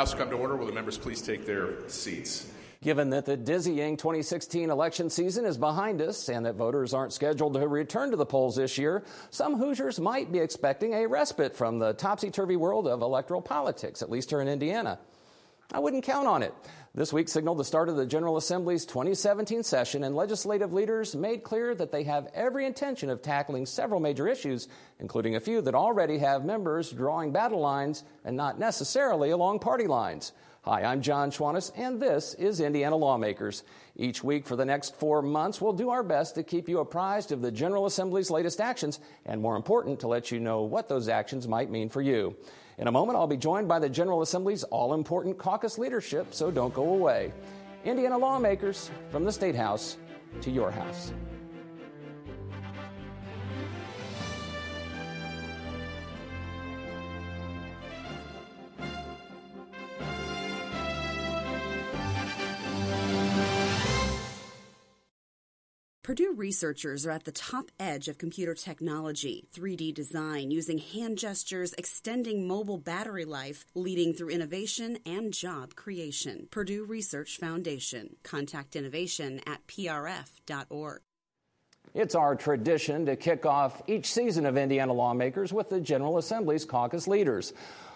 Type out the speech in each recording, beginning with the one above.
House come to order. Will the members please take their seats? Given that the dizzying 2016 election season is behind us and that voters aren't scheduled to return to the polls this year, some Hoosiers might be expecting a respite from the topsy turvy world of electoral politics, at least here in Indiana. I wouldn't count on it. This week signaled the start of the General Assembly's 2017 session, and legislative leaders made clear that they have every intention of tackling several major issues, including a few that already have members drawing battle lines and not necessarily along party lines. Hi, I'm Jon Schwantes, and this is Indiana Lawmakers. Each week for the next four months, we'll do our best to keep you apprised of the General Assembly's latest actions, and more important, to let you know what those actions might mean for you. In a moment, I'll be joined by the General Assembly's all important caucus leadership, so don't go away. Indiana lawmakers from the State House to your house. Purdue researchers are at the top edge of computer technology, 3D design, using hand gestures, extending mobile battery life, leading through innovation and job creation. Purdue Research Foundation. Contact innovation at prf.org. It's our tradition to kick off each season of Indiana Lawmakers with the General Assembly's caucus leaders.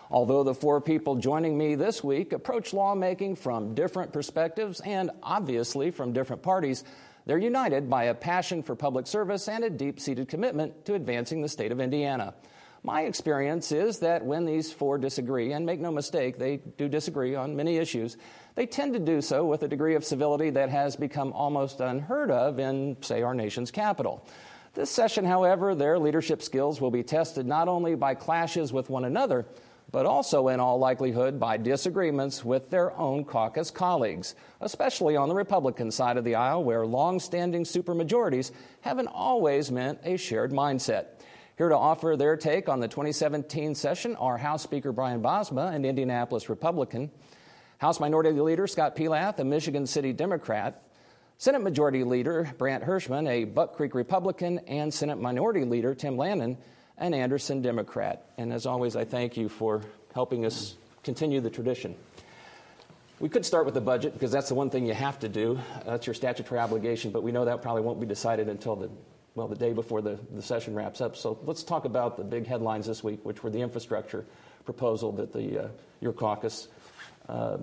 Although the four people joining me this week approach lawmaking from different perspectives and obviously from different parties, they're united by a passion for public service and a deep seated commitment to advancing the state of Indiana. My experience is that when these four disagree, and make no mistake, they do disagree on many issues, they tend to do so with a degree of civility that has become almost unheard of in, say, our nation's capital. This session, however, their leadership skills will be tested not only by clashes with one another, but also in all likelihood by disagreements with their own caucus colleagues, especially on the Republican side of the aisle, where long standing supermajorities haven't always meant a shared mindset. Here to offer their take on the 2017 session are House Speaker Brian Bosma, an Indianapolis Republican, House Minority Leader Scott Pelath, a Michigan City Democrat, Senate Majority Leader Brandt Hershman, a Buck Creek Republican, and Senate Minority Leader Tim Lanane, an Anderson Democrat. And as always, I thank you for helping us continue the tradition. We could start with the budget because that's the one thing you have to do. That's your statutory obligation, but we know that probably won't be decided until the well, the day before the, the session wraps up. So let's talk about the big headlines this week, which were the infrastructure proposal that the uh, your caucus, uh,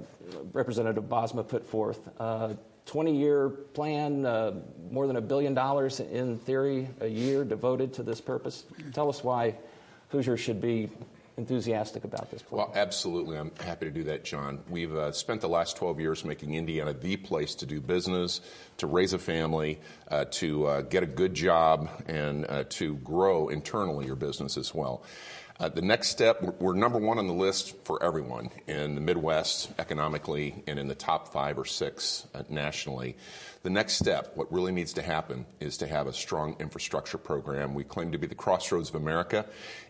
Representative Bosma, put forth. Uh, 20 year plan, uh, more than a billion dollars in theory a year devoted to this purpose. Tell us why Hoosiers should be enthusiastic about this plan. Well, absolutely. I'm happy to do that, Jon. We've uh, spent the last 12 years making Indiana the place to do business, to raise a family, uh, to uh, get a good job, and uh, to grow internally your business as well. Uh, the next step, we're, we're, number one on the list for everyone in the Midwest economically and in the top five or six uh, nationally. The next step, what really needs to happen, is to have a strong infrastructure program. We claim to be the crossroads of America,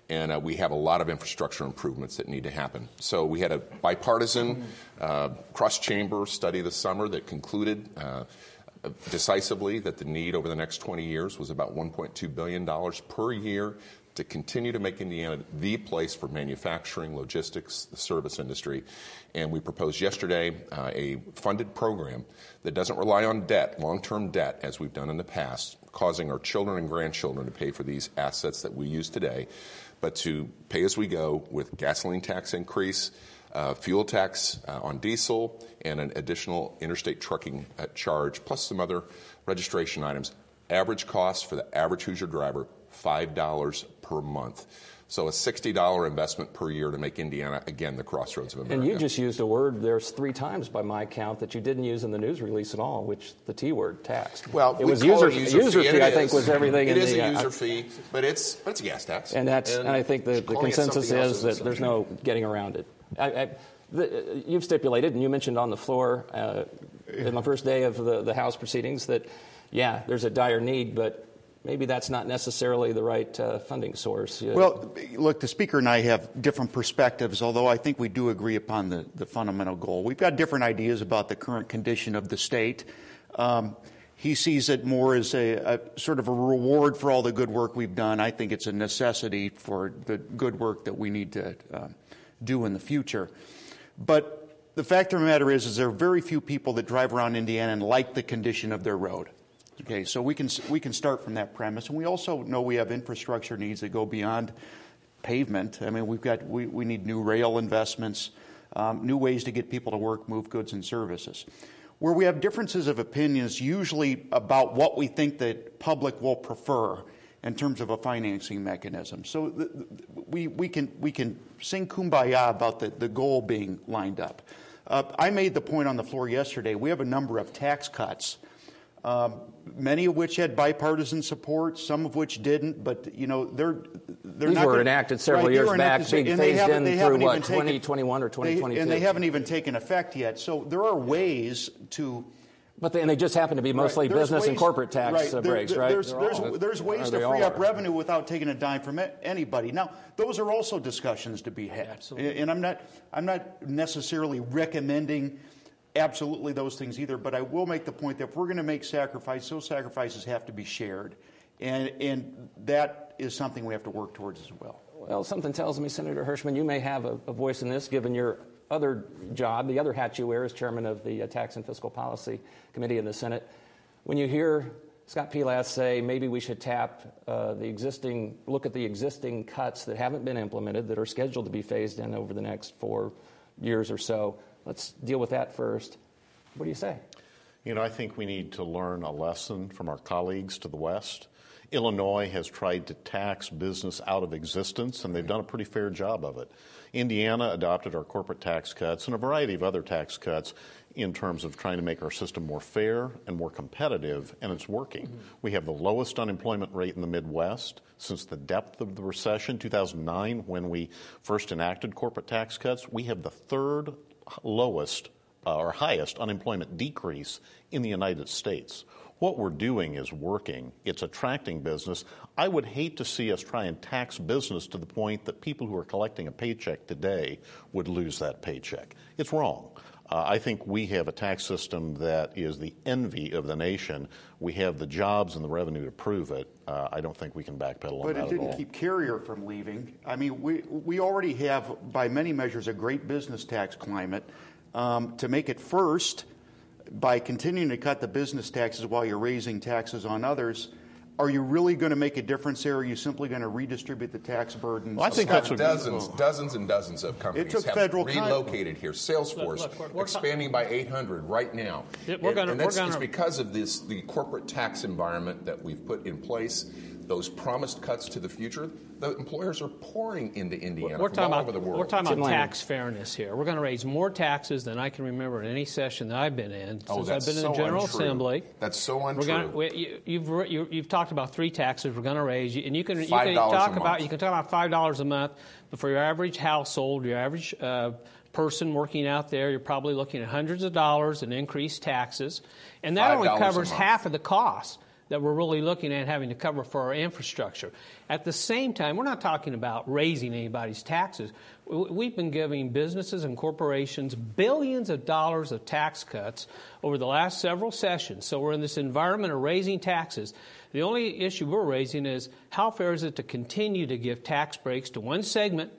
and uh, we have a lot of infrastructure improvements that need to happen. So we had a bipartisan uh, cross chamber study this summer that concluded uh, decisively that the need over the next 20 years was about $1.2 billion per year to continue to make Indiana the place for manufacturing, logistics, the service industry. And we proposed yesterday uh, a funded program that doesn't rely on debt, long term debt, as we've done in the past, causing our children and grandchildren to pay for these assets that we use today, but to pay as we go with gasoline tax increase. Uh, fuel tax uh, on diesel and an additional interstate trucking uh, charge, plus some other registration items. Average cost for the average Hoosier driver $5 per month. So a $60 investment per year to make Indiana, again, the crossroads of America. And you just used a word, there's three times by my count, that you didn't use in the news release at all, which the T word, tax. Well, it we was user, it user, user fee, fee I think, was everything It in is the, a uh, user fee, but it's, but it's a gas tax. And, that's, and, and I think the, the consensus is that there's no getting around it. I, I, the, you've stipulated, and you mentioned on the floor uh, in the first day of the, the House proceedings, that, yeah, there's a dire need, but maybe that's not necessarily the right uh, funding source. Well, look, the Speaker and I have different perspectives, although I think we do agree upon the, the fundamental goal. We've got different ideas about the current condition of the state. Um, he sees it more as a, a, sort of a reward for all the good work we've done. I think it's a necessity for the good work that we need to uh, do in the future. But the fact of the matter is, is there are very few people that drive around Indiana and like the condition of their road. Okay, so we can we can start from that premise, and we also know we have infrastructure needs that go beyond pavement. I mean, we've got we, we need new rail investments, um, new ways to get people to work, move goods and services. Where we have differences of opinions, usually about what we think the public will prefer in terms of a financing mechanism. So we, we, can, we can sing kumbaya about the, the goal being lined up. Uh, I made the point on the floor yesterday we have a number of tax cuts um, many of which had bipartisan support, some of which didn't. But you know, they're they're These not were gonna, enacted several right, years back, being phased haven't- in through what, even taken- 2021 or they- and they haven't even taken effect yet. So there are ways to. But they, and they just happen to be mostly Right, business and corporate tax right, there- breaks, there- right? There's, there's, all- there's ways to free up revenue without taking a dime from anybody. Now, those are also discussions to be had. Absolutely. And I'm not, I'm not necessarily recommending absolutely those things either, but I will make the point that if we're going to make sacrifices, those sacrifices have to be shared. And, and that is something we have to work towards as well. Well, something tells me, Senator Hershman, you may have a, a voice in this, given your other job, the other hat you wear as chairman of the uh, Tax and Fiscal Policy Committee in the Senate. When you hear Scott Pelath say maybe we should tap uh, the existing, look at the existing cuts that haven't been implemented that are scheduled to be phased in over the next four years or so, let's deal with that first. What do you say? You know, I think we need to learn a lesson from our colleagues to the West. Illinois has tried to tax business out of existence, and they've done a pretty fair job of it. Indiana adopted our corporate tax cuts and a variety of other tax cuts in terms of trying to make our system more fair and more competitive, and it's working. Mm-hmm. We have the lowest unemployment rate in the Midwest since the depth of the recession, 2009, when we first enacted corporate tax cuts. We have the third lowest uh, or highest unemployment decrease in the United States. What we're doing is working. It's attracting business. I would hate to see us try and tax business to the point that people who are collecting a paycheck today would lose that paycheck. It's wrong. Uh, I think we have a tax system that is the envy of the nation. We have the jobs and the revenue to prove it. Uh, I don't think we can backpedal on that. But it didn't all. keep Carrier from leaving. I mean, we, we already have, by many measures, a great business tax climate. Um, to make it first, by continuing to cut the business taxes while you're raising taxes on others, are you really going to make a difference there? Or are you simply going to redistribute the tax burden? Well, I think Scott, that's what- dozens, dozens and dozens of companies took have federal con- relocated here. Salesforce Look, look, we're- we're expanding by 800 right now. Yeah, we're And- gonna- and that's, we're gonna- it's because of this the corporate tax environment that we've put in place. Those promised cuts to the future, the employers are pouring into Indiana We're from talking all about over the world. we're talking about Laney. tax fairness here. We're going to raise more taxes than I can remember in any session that I've been in Oh, since that's I've been so in the General untrue. Assembly. That's so We're untrue. going we, you, you've you, you've talked about three taxes we're going to raise, and you can you can talk about you can talk about five dollars a month, but for your average household, your average uh, person working out there, you're probably looking at hundreds of dollars in increased taxes, and that only $5 a covers half of the cost that we're really looking at having to cover for our infrastructure. At the same time, we're not talking about raising anybody's taxes. We've been giving businesses and corporations billions of dollars of tax cuts over the last several sessions. So we're in this environment of raising taxes. The only issue we're raising is how fair is it to continue to give tax breaks to one segment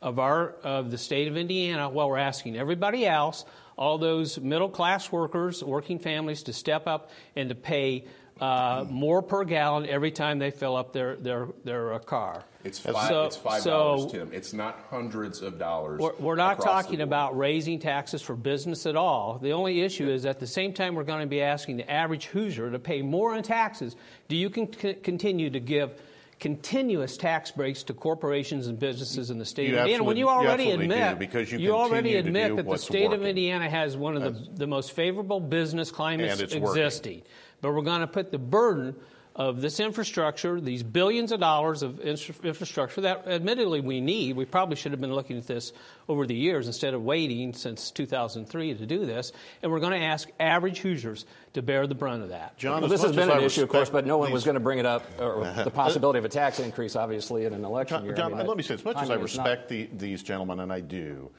of our of the state of Indiana while we're asking everybody else, all those middle class workers, working families, to step up and to pay uh, more per gallon every time they fill up their their their uh, car. It's five, So- it's five so dollars, Tim. It's not hundreds of dollars. We're, we're not talking about raising taxes for business at all. The only issue is at the same time we're going to be asking the average Hoosier to pay more in taxes. Do you con- continue to give continuous tax breaks to corporations and businesses in the state You of Indiana when you absolutely- you already do, admit because you already admit that the state of. Indiana has one of the, the most favorable business climates it's working. Existing. But we're going to put the burden of this infrastructure, these billions of dollars of infrastructure that admittedly we need. We probably should have been looking at this over the years instead of waiting since 2003 to do this. And we're going to ask average Hoosiers to bear the brunt of that. Jon, Well, this has been an issue, of course, but no one was going to bring it up, or the possibility of a tax increase, obviously, in an election Jon, year. I mean, let me say, as much as I timing not- respect the, these gentlemen, and I do,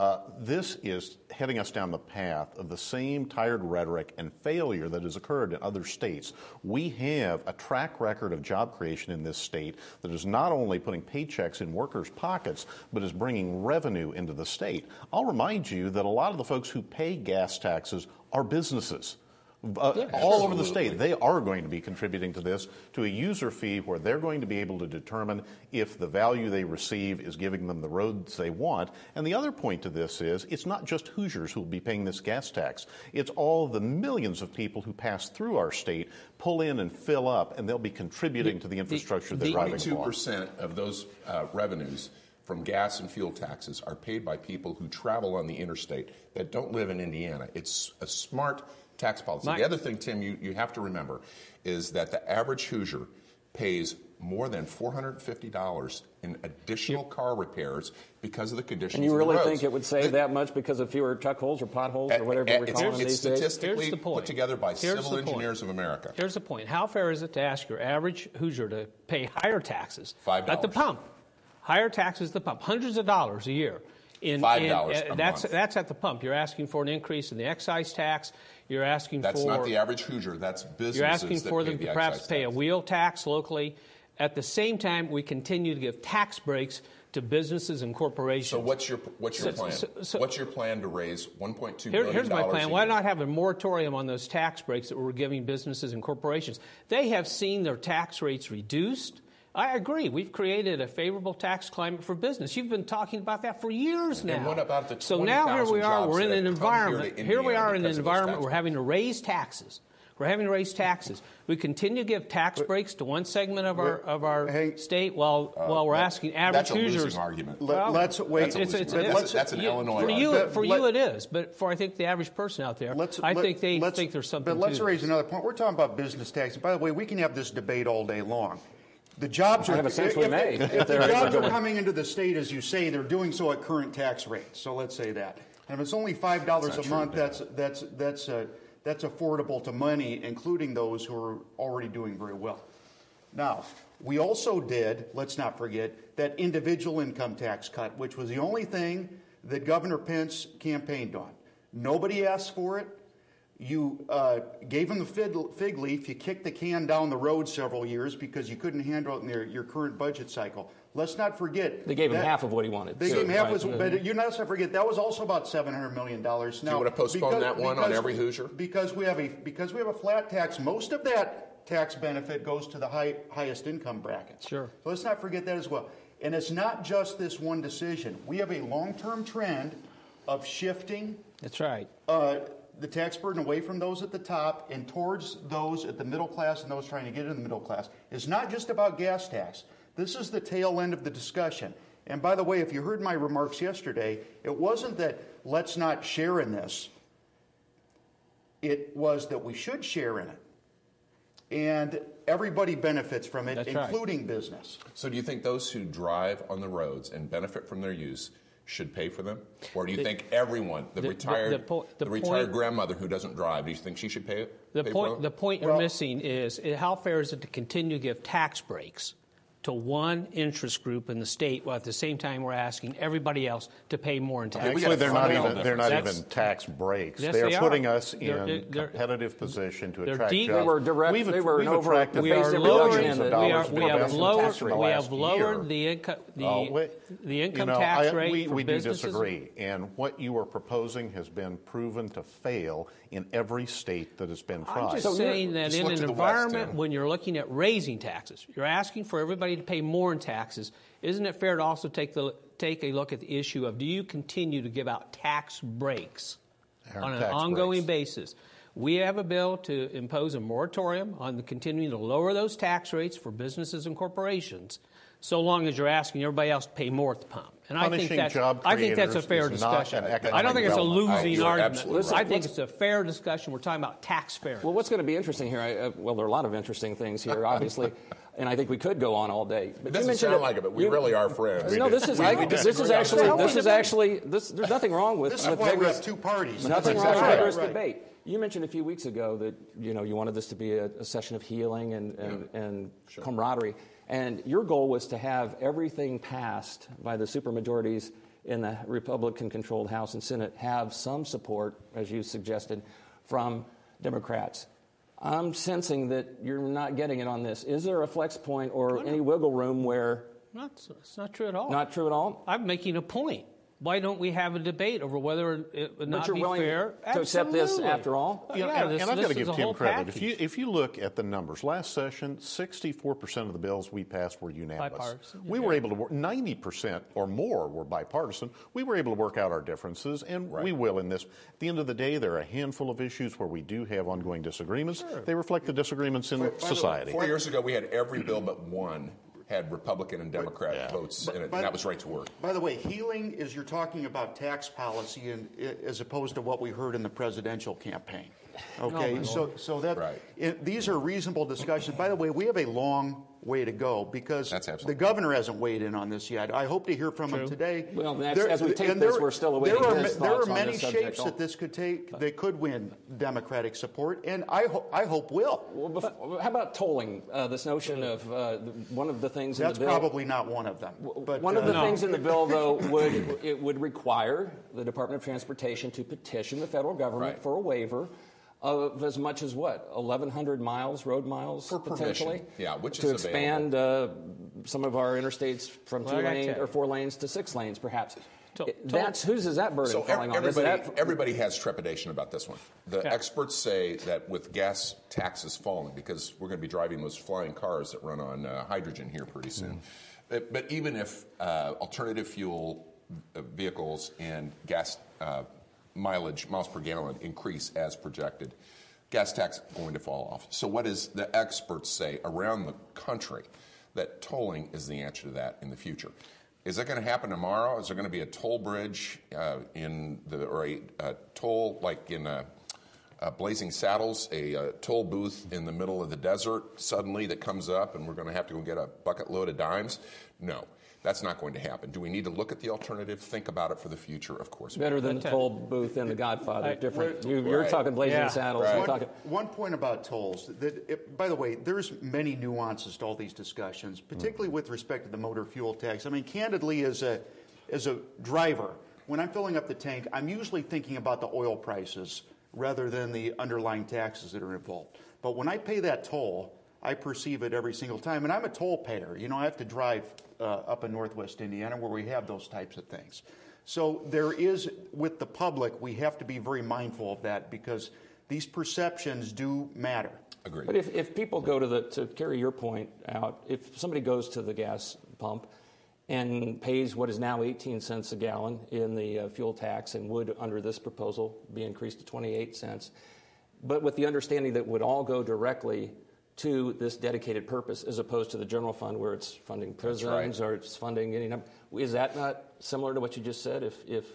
Uh, this is heading us down the path of the same tired rhetoric and failure that has occurred in other states. We have a track record of job creation in this state that is not only putting paychecks in workers' pockets, but is bringing revenue into the state. I'll remind you that a lot of the folks who pay gas taxes are businesses. Uh, Yeah, all over the state, they are going to be contributing to this to a user fee where they're going to be able to determine if the value they receive is giving them the roads they want. And the other point to this is it's not just Hoosiers who will be paying this gas tax, it's all the millions of people who pass through our state, pull in and fill up, and they'll be contributing to the infrastructure they're the- driving Twenty-two along. percent of those uh, revenues from gas and fuel taxes are paid by people who travel on the interstate that don't live in Indiana. It's a smart tax policy. Mike- The other thing, Tim, you, you have to remember is that the average Hoosier pays more than $450 in additional car repairs because of the conditions And you of the really roads. think it would save that much because of fewer truck holes or potholes or whatever we're calling them these days? It's statistically the put together by Here's civil the point. engineers of America. Here's the point. How fair is it to ask your average Hoosier to pay higher taxes $5. at the pump? Higher taxes at the pump, hundreds of dollars a year. In, Five dollars uh, a that's month. that's at the pump. You're asking for an increase in the excise tax. You're asking That's for That's not the average Hoosier. That's businesses You're asking for them the to perhaps excise pay a wheel tax locally. At the same time, we continue to give tax breaks to businesses and corporations. So what's your what's your So- plan? so- so- what's your plan to raise 1.2 Here- billion here's my plan. Why not have a moratorium on those tax breaks that we're giving businesses and corporations? They have seen their tax rates reduced. I agree. We've created a favorable tax climate for business. You've been talking about that for years now. And what about the so now here we are. We're in an have come here environment. Here, we are in an because of those environment. tax We're having to raise taxes. We're having to raise taxes. We continue to give tax breaks to one segment of our of our Hey, state while uh, while we're that- asking average that's a losing Hoosiers. argument. Let- Well, let's wait. That's a It's, losing it's, argument. it's- That's- that's an you- Illinois For you, argument. for Let- you it is, but for I think the average person out there, Let's, I let- think they let's- think there's something. But let's to raise this. another point. We're talking about business tax. By the way, we can have this debate all day long. The jobs are of a sense we if- If, if if the jobs are coming into the state, as you say, they're doing so at current tax rates. So let's say that. And if it's only five dollars a month, that's that's that's uh, that's affordable to money, including those who are already doing very well. Now, we also did, let's not forget, that individual income tax cut, which was the only thing that Governor Pence campaigned on. Nobody asked for it. You uh, gave him the fig, fig leaf. You kicked the can down the road several years because you couldn't handle it in your, your current budget cycle. Let's not forget. They gave him half of what he wanted, They too, gave him half, right? was, but you not forget that was also about seven hundred million dollars. Now, wanna postpone because- that one on because- every Hoosier? Because we have a because we have a flat tax. Most of that tax benefit goes to the high, highest income brackets. Sure. So let's not forget that as well. And it's not just this one decision. We have a long-term trend of shifting That's right. uh, the tax burden away from those at the top and towards those at the middle class and those trying to get into the middle class. It's not just about gas tax. This is the tail end of the discussion. And by the way, if you heard my remarks yesterday, it wasn't that let's not share in this. It was that we should share in it. And everybody benefits from it, That's right. including business. So do you think those who drive on the roads and benefit from their use should pay for them? Or do you think everyone, the, the- retired, the po- the retired point- grandmother who doesn't drive, do you think she should pay it? The pay point, them? the point Well- you're missing is how fair is it to continue to give tax breaks to one interest group in the state while at the same time we're asking everybody else to pay more in taxes. we Actually, they're not even they're not even tax breaks. Yes, they are they are. putting us in They're- they're- they're- competitive position to attract deep- jobs. They were direct- We've, they were we've an over- attracted the we are in lowering reduction in the, the- we are, dollars we have lowered, tax in the we have lowered the income the, Oh, wait. the income You know, tax I- rate we, for we do disagree, and what you are proposing has been proven to fail in every state that has been tried. I'm just So saying that just in an to the West, environment when you're looking at raising taxes, you're asking for everybody to pay more in taxes. Isn't it fair to also take the take a look at the issue of do you continue to give out tax breaks Our on an ongoing breaks. basis? We have a bill to impose a moratorium on the continuing to lower those tax rates for businesses and corporations, so long as you're asking everybody else to pay more at the pump. And I think that's job I think that's a fair discussion. I don't think it's a development. I- losing you're argument. absolutely I right. think it's a fair discussion. We're talking about tax fairness. Well, what's going to be interesting here? I, uh, well, there are a lot of interesting things here, obviously, and I think we could go on all day. But It you doesn't mentioned sound like it, but we you- really are friends. No, this is We- I, we this is actually this is actually this. There's nothing wrong with This is with why we have two parties. Nothing wrong with exactly vigorous right. debate. You mentioned a few weeks ago that you know you wanted this to be a, a session of healing and and, and camaraderie. And your goal was to have everything passed by the supermajorities in the Republican controlled House and Senate have some support, as you suggested, from Democrats. I'm sensing that you're not getting it on this. Is there a flex point or any wiggle room where. Not, it's not true at all. Not true at all? I'm making a point. Why don't we have a debate over whether it would not but you're be willing fair? to accept this after all? You know, yeah, and, this, and I've got to give Tim whole credit. If you if you look at the numbers, last session, 64% of the bills we passed were unanimous. Bipartisan, We were able to work 90% or more were bipartisan. We were able to work out our differences, and we will in this. At the end of the day, there are a handful of issues where we do have ongoing disagreements. They reflect the disagreements in society. Four years ago, we had every bill but one had Republican and Democrat Yeah. votes in it, But- and that was right to work. By the way, healing is you're talking about tax policy and, as opposed to what we heard in the presidential campaign. Okay, so, so that, Right. it- these are reasonable discussions. By the way, we have a long way to go because That's the governor hasn't weighed in on this yet. I hope to hear from him today. Well, that's- as we take and this, we're still awaiting there are, his ma- There thoughts are on many this subject. shapes that this could take, that could win Democratic support, and I, ho- I hope will. Well, bef- how about tolling? Uh, this notion of uh, the- one of the things That's in the bill. probably not one of them. But, One of the uh, things in the bill, though, would it would require the Department of Transportation to petition the federal government Right. for a waiver of as much as what 1,100 miles, road miles, For permission. potentially. Yeah, which to is expand uh, some of our interstates from Well, two gotta lanes or four lanes to six lanes, perhaps. To- It- That's whose is that burden So falling ev- on? Is everybody, that- everybody has trepidation about this one. The Okay. experts say that with gas taxes falling, because we're going to be driving those flying cars that run on uh, hydrogen here pretty soon. But, but even if uh, alternative fuel uh, vehicles and gas uh, mileage, miles per gallon, increase as projected, gas tax going to fall off. So what does the experts say around the country that tolling is the answer to that in the future? Is that going to happen tomorrow? Is there going to be a toll bridge uh, in the or a, a toll like in uh uh, Blazing Saddles, a uh, toll booth in the middle of the desert suddenly that comes up, and we're going to have to go get a bucket load of dimes? No, that's not going to happen. Do we need to look at the alternative? Think about it for the future, of course. better than the toll booth in The Godfather. I- Different. You, you're Right. talking blazing Yeah. saddles. Right. I'm One, talking. one point about tolls. That it, by the way, there's many nuances to all these discussions, mm. particularly with respect to the motor fuel tax. I mean, candidly, as a as a driver, when I'm filling up the tank, I'm usually thinking about the oil prices rather than the underlying taxes that are involved. But when I pay that toll, I perceive it every single time, and I'm a toll payer. You know, I have to drive uh, up in Northwest Indiana where we have those types of things. So there is, with the public, we have to be very mindful of that because these perceptions do matter. Agreed. But if, if people go to the, to carry your point out, if somebody goes to the gas pump and pays what is now 18 cents a gallon in the uh, fuel tax and would, under this proposal, be increased to 28 cents, but with the understanding that it would all go directly to this dedicated purpose as opposed to the general fund where it's funding prisons right. or it's funding any number. Is that not similar to what you just said? If, if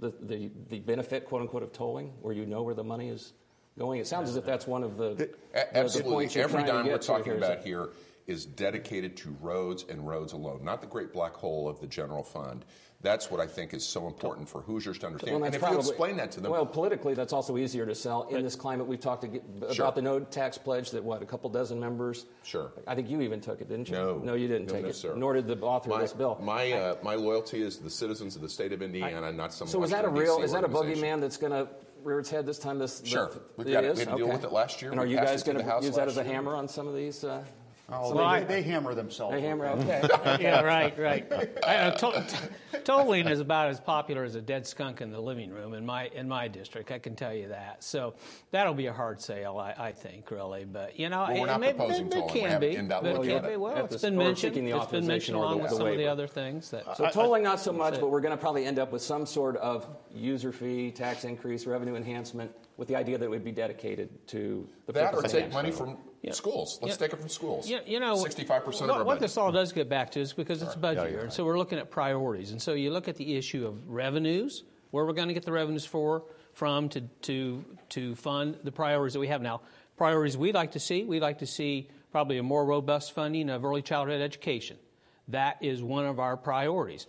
the, the, the benefit, quote unquote, of tolling, where you know where the money is going? It sounds as if that's one of the, the, the A- Absolutely. points you're Every trying to dime get we're talking here is about here is dedicated to roads and roads alone, not the great black hole of the general fund. That's what I think is so important for Hoosiers to understand. Well, and if you explain that to them, Well, politically, that's also easier to sell in this climate. We've talked get, Sure. about the no tax pledge that what a couple dozen members. Sure. I think you even took it, didn't you? no, no, you didn't no, take no, it. Sir. Nor did the author my, of this bill. My uh, my loyalty is to the citizens of the state of Indiana, not some. so is that a real? Is that a boogeyman that's going to rear its head this time? This Sure. the- We've got it. We had to deal with it last year. And are you guys going to House use that as a hammer on some of these? Uh, Oh, some they, I- they hammer themselves. they hammer. Okay. yeah, right, right. I, uh, to, t- tolling is about as popular as a dead skunk in the living room in my in my district. I can tell you that. So that'll be a hard sale, I, I think, really. But you know, Well, we're it, not maybe, proposing it, it can be. in that But it can be. Well, At it's this- been mentioned. the It's been mentioned authorization or the- along with the some of the other things that. So tolling not so much, but we're going to probably end up with some sort of user fee, tax increase, revenue enhancement, with the idea that it would be dedicated to the That or purpose take money gas. from schools. Let's Yeah. take it from schools. You, you know, sixty-five percent of what, our what this all does get back to is because it's budget Yeah, year, you're and so we're looking at priorities. And so you look at the issue of revenues, where we're going to get the revenues for from to to to fund the priorities that we have now. Priorities we'd like to see. We'd like to see probably a more robust funding of early childhood education. That is one of our priorities.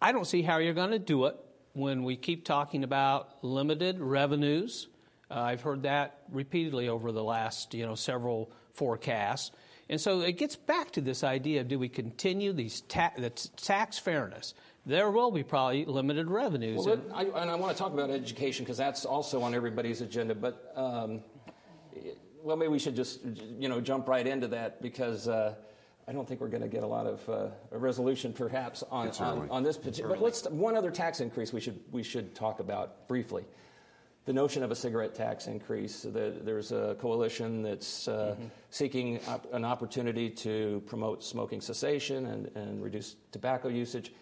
I don't see how you're going to do it when we keep talking about limited revenues. Uh, I've heard that repeatedly over the last you know several forecasts. And so it gets back to this idea of do we continue these ta- the t- tax fairness? There will be probably limited revenues. Well, and- I, and I want to talk about education because that's also on everybody's agenda. But um, well, maybe we should just you know jump right into that because uh, I don't think we're going to get a lot of uh, a resolution perhaps on, on, on this. But let's one other tax increase we should we should talk about briefly. The notion of a cigarette tax increase. The, there's a coalition that's uh, seeking op- an opportunity to promote smoking cessation and, and reduce tobacco usage.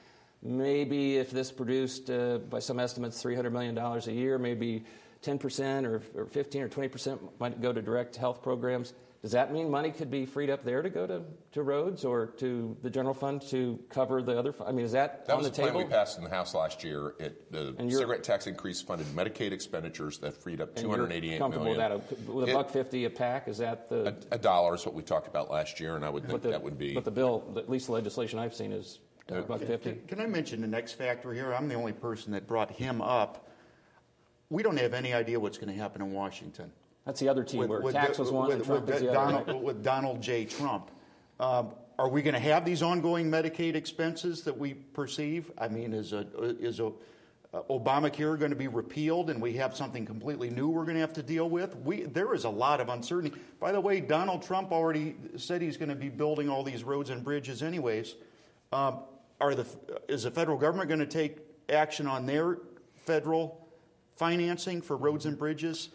Maybe if this produced, uh, by some estimates, $300 million a year, maybe 10% or, or 15 or 20% might go to direct health programs. Does that mean money could be freed up there to go to, to roads or to the general fund to cover the other? fu- I mean, is that, That on was the the plan table? we passed in the House last year. It, the And cigarette tax increase funded Medicaid expenditures that freed up And two you're hundred eighty-eight comfortable million. with that? Uh, with a It- buck fifty a pack, is that the? A, a dollar is what we talked about last year, and I would think but the, that would be. But the bill, at least the legislation I've seen, is a buck fifty. Can, can I mention the next factor here? I'm the only person that brought him up. We don't have any idea what's going to happen in Washington. That's the other T With- with Tax was one, with- Trump with the Donald, other. with Donald J. Trump. Um, are we going to have these ongoing Medicaid expenses that we perceive? I mean, is a, is a, uh, Obamacare going to be repealed and we have something completely new we're going to have to deal with? We, there is a lot of uncertainty. By the way, Donald Trump already said he's going to be building all these roads and bridges anyways. Um, are the, is the federal government going to take action on their federal financing for roads and bridges?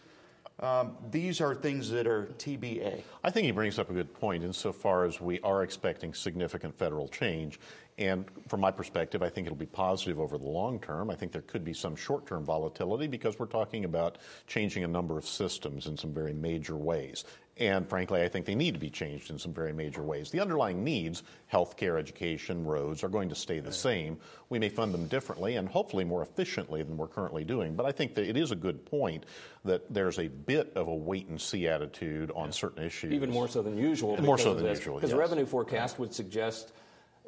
Um, these are things that are TBA. I think he brings up a good point insofar as we are expecting significant federal change. And from my perspective, I think it'll be positive over the long term. I think there could be some short term volatility because we're talking about changing a number of systems in some very major ways. And frankly, I think they need to be changed in some very major ways. The underlying needs, healthcare, education, roads, are going to stay the same. We may fund them differently and hopefully more efficiently than we're currently doing. But I think that it is a good point that there's a bit of a wait and see attitude on certain issues. Even more so than usual. More because so than this. usual, Because yes. revenue forecast would suggest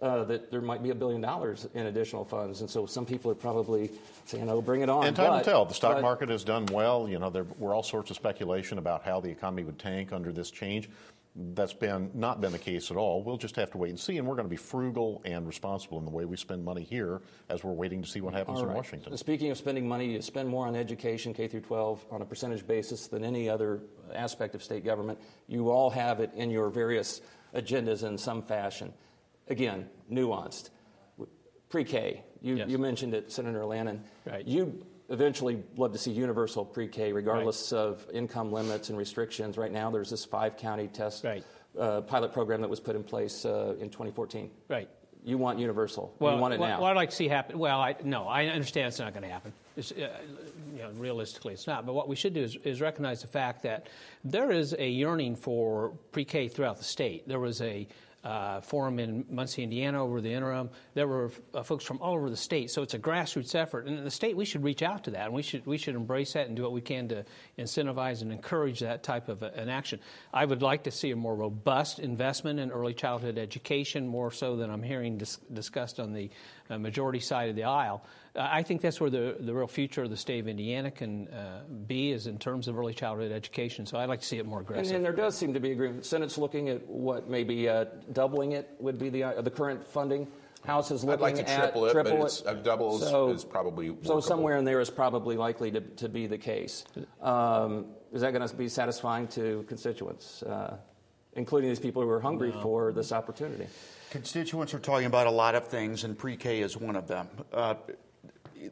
uh, that there might be a billion dollars in additional funds. And so some people are probably saying, oh, bring it on. And time but, will tell. The stock but- market has done well. You know, there were all sorts of speculation about how the economy would tank under this change. That's been not been the case at all. We'll just have to wait and see, and we're going to be frugal and responsible in the way we spend money here as we're waiting to see what happens All in. Washington. Speaking of spending money, you spend more on education, K through 12, on a percentage basis than any other aspect of state government. You all have it in your various agendas in some fashion. Again, nuanced. Pre-K, you, Yes. you mentioned it, Senator Lanane. Right. You eventually love to see universal pre-K, regardless of income limits and restrictions. Right now, there's this five-county test Right. uh, pilot program that was put in place uh, in 2014. Right. You want universal. Well, you want it what, now. what I'd like to see happen, well, I, no, I understand it's not going to happen. Uh, you know, realistically, it's not. But what we should do is, is recognize the fact that there is a yearning for pre-K throughout the state. There was a uh, forum in Muncie, Indiana, over the interim. There were uh, folks from all over the state. So it's a grassroots effort, and in the state we should reach out to that, and we should we should embrace that and do what we can to incentivize and encourage that type of a, an action. I would like to see a more robust investment in early childhood education, more so than I'm hearing dis- discussed on the uh, majority side of the aisle. Uh, I think that's where the, the real future of the state of Indiana can uh, be, is in terms of early childhood education. So I'd like to see it more And, aggressive. and there does seem to be agreement. Senate's looking at what maybe uh, doubling it would be the uh, the current funding. House is looking I'd like to at triple it, but triple it's- a double is- So- is probably so somewhere in there is probably likely to, to be the case. Um, is that going to be satisfying to constituents, uh, including these people who are hungry for this opportunity? Constituents are talking about a lot of things, and pre K is one of them.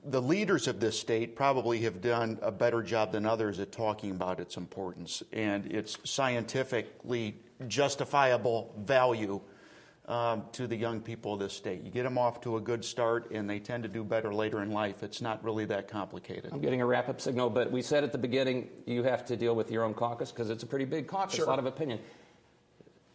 The leaders of this state probably have done a better job than others at talking about its importance and its scientifically justifiable value um, to the young people of this state. You get them off to a good start, and they tend to do better later in life. It's not really that complicated. I'm getting a wrap up signal, but we said at the beginning you have to deal with your own caucus because it's a pretty big caucus, Sure. a lot of opinion.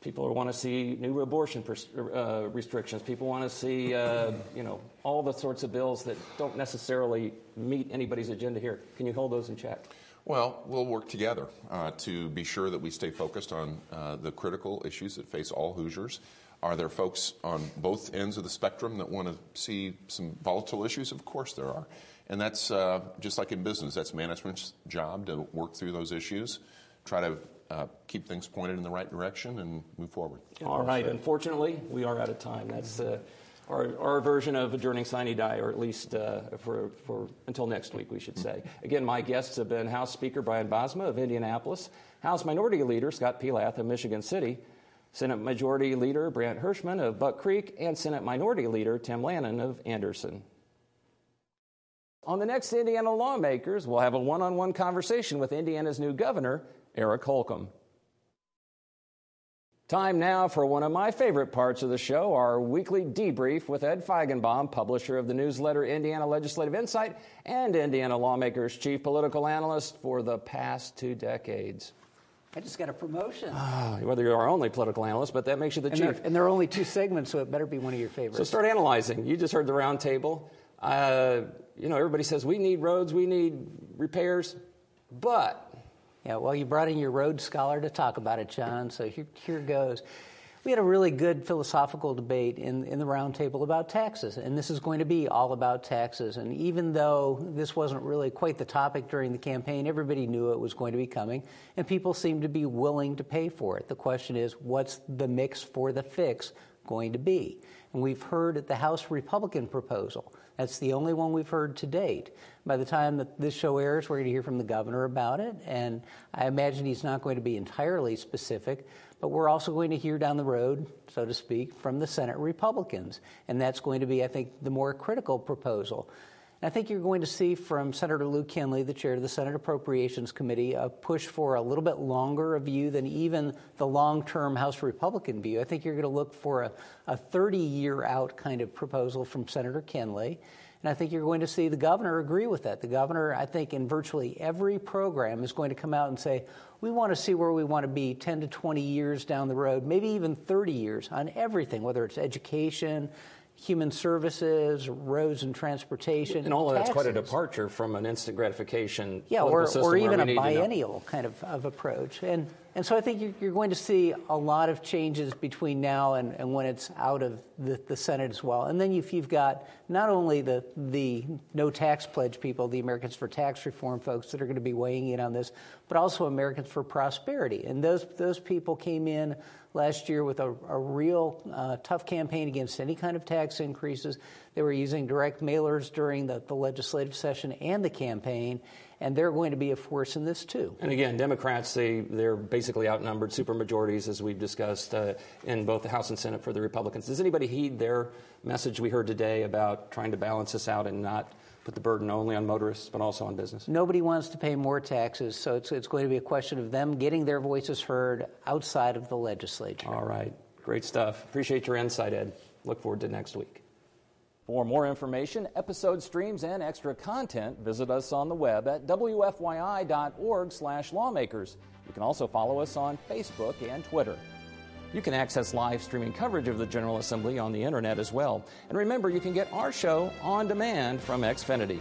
People want to see new abortion pers- uh, restrictions. People want to see, uh, you know, all the sorts of bills that don't necessarily meet anybody's agenda here. Can you hold those in check? Well, we'll work together uh, to be sure that we stay focused on uh, the critical issues that face all Hoosiers. Are there folks on both ends of the spectrum that want to see some volatile issues? Of course there are. And that's uh, just like in business, that's management's job to work through those issues, try to uh, keep things pointed in the right direction and move forward. All right. Unfortunately, we are out of time. That's uh, our, our version of adjourning sine die, or at least uh, for, for until next week, we should say. Again, my guests have been House Speaker Brian Bosma of Indianapolis, House Minority Leader Scott Pelath of Michigan City, Senate Majority Leader Brandt Hershman of Buck Creek, and Senate Minority Leader Tim Lanane of Anderson. On the next Indiana Lawmakers, we'll have a one on one conversation with Indiana's new governor, Eric Holcomb. Time now for one of my favorite parts of the show, our weekly debrief with Ed Feigenbaum, publisher of the newsletter Indiana Legislative Insight and Indiana Lawmakers chief political analyst for the past two decades. I just got a promotion. Oh, whether you're our only political analyst, but that makes you the and chief. There, and there are only two segments, so it better be one of your favorites. So start analyzing. You just heard the roundtable. Uh, you know, everybody says we need roads, we need repairs, but yeah, well, you brought in your Rhodes scholar to talk about it, Jon, so here, here goes. We had a really good philosophical debate in, in the roundtable about taxes, and this is going to be all about taxes. And even though this wasn't really quite the topic during the campaign, everybody knew it was going to be coming, and people seemed to be willing to pay for it. The question is, what's the mix for the fix going to be? And we've heard the House Republican proposal. That's the only one we've heard to date. By the time that this show airs, we're going to hear from the governor about it, and I imagine he's not going to be entirely specific, but we're also going to hear down the road, so to speak, from the Senate Republicans, and that's going to be, I think, the more critical proposal. I think you're going to see from Senator Luke Kenley, the chair of the Senate Appropriations Committee, a push for a little bit longer a view than even the long term House Republican view. I think you're going to look for a, a 30 year out kind of proposal from Senator Kenley. And I think you're going to see the governor agree with that. The governor, I think, in virtually every program is going to come out and say, we want to see where we want to be 10 to 20 years down the road, maybe even 30 years on everything, whether it's education, human services, roads and transportation. And all of that's quite a departure from an instant gratification. Yeah, or, or even a biennial kind of, of approach. And, and so I think you're, you're, going to see a lot of changes between now and, and when it's out of the, the Senate as well. And then if you've got not only the, the no tax pledge people, the Americans for Tax Reform folks that are going to be weighing in on this, but also Americans for Prosperity. And those, those people came in last year with a, a real uh, tough campaign against any kind of tax increases. They were using direct mailers during the, the legislative session and the campaign, and they're going to be a force in this too. And again, Democrats, they, they're basically outnumbered supermajorities, as we've discussed, uh, in both the House and Senate for the Republicans. Does anybody heed their message we heard today about trying to balance this out and not put the burden only on motorists, but also on business? Nobody wants to pay more taxes, so it's, it's going to be a question of them getting their voices heard outside of the legislature. All right. Great stuff. Appreciate your insight, Ed. Look forward to next week. For more information, episode streams, and extra content, visit us on the web at wfyi.org/lawmakers. You can also follow us on Facebook and Twitter. You can access live streaming coverage of the General Assembly on the internet as well. And remember, you can get our show on demand from Xfinity.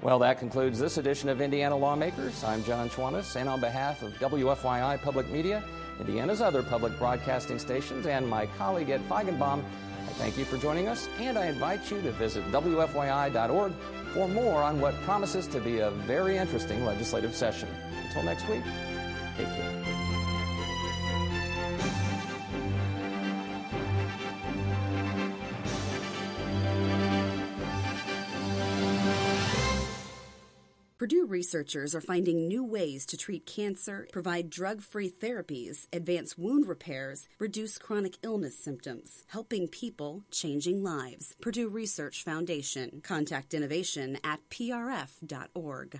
Well, that concludes this edition of Indiana Lawmakers. I'm Jon Schwantes, and on behalf of WFYI Public Media, Indiana's other public broadcasting stations, and my colleague Ed Feigenbaum, I thank you for joining us, and I invite you to visit WFYI.org for more on what promises to be a very interesting legislative session. Until next week, take care. Researchers are finding new ways to treat cancer, provide drug free therapies, advance wound repairs, reduce chronic illness symptoms, helping people, changing lives. Purdue Research Foundation. Contact innovation at prf.org.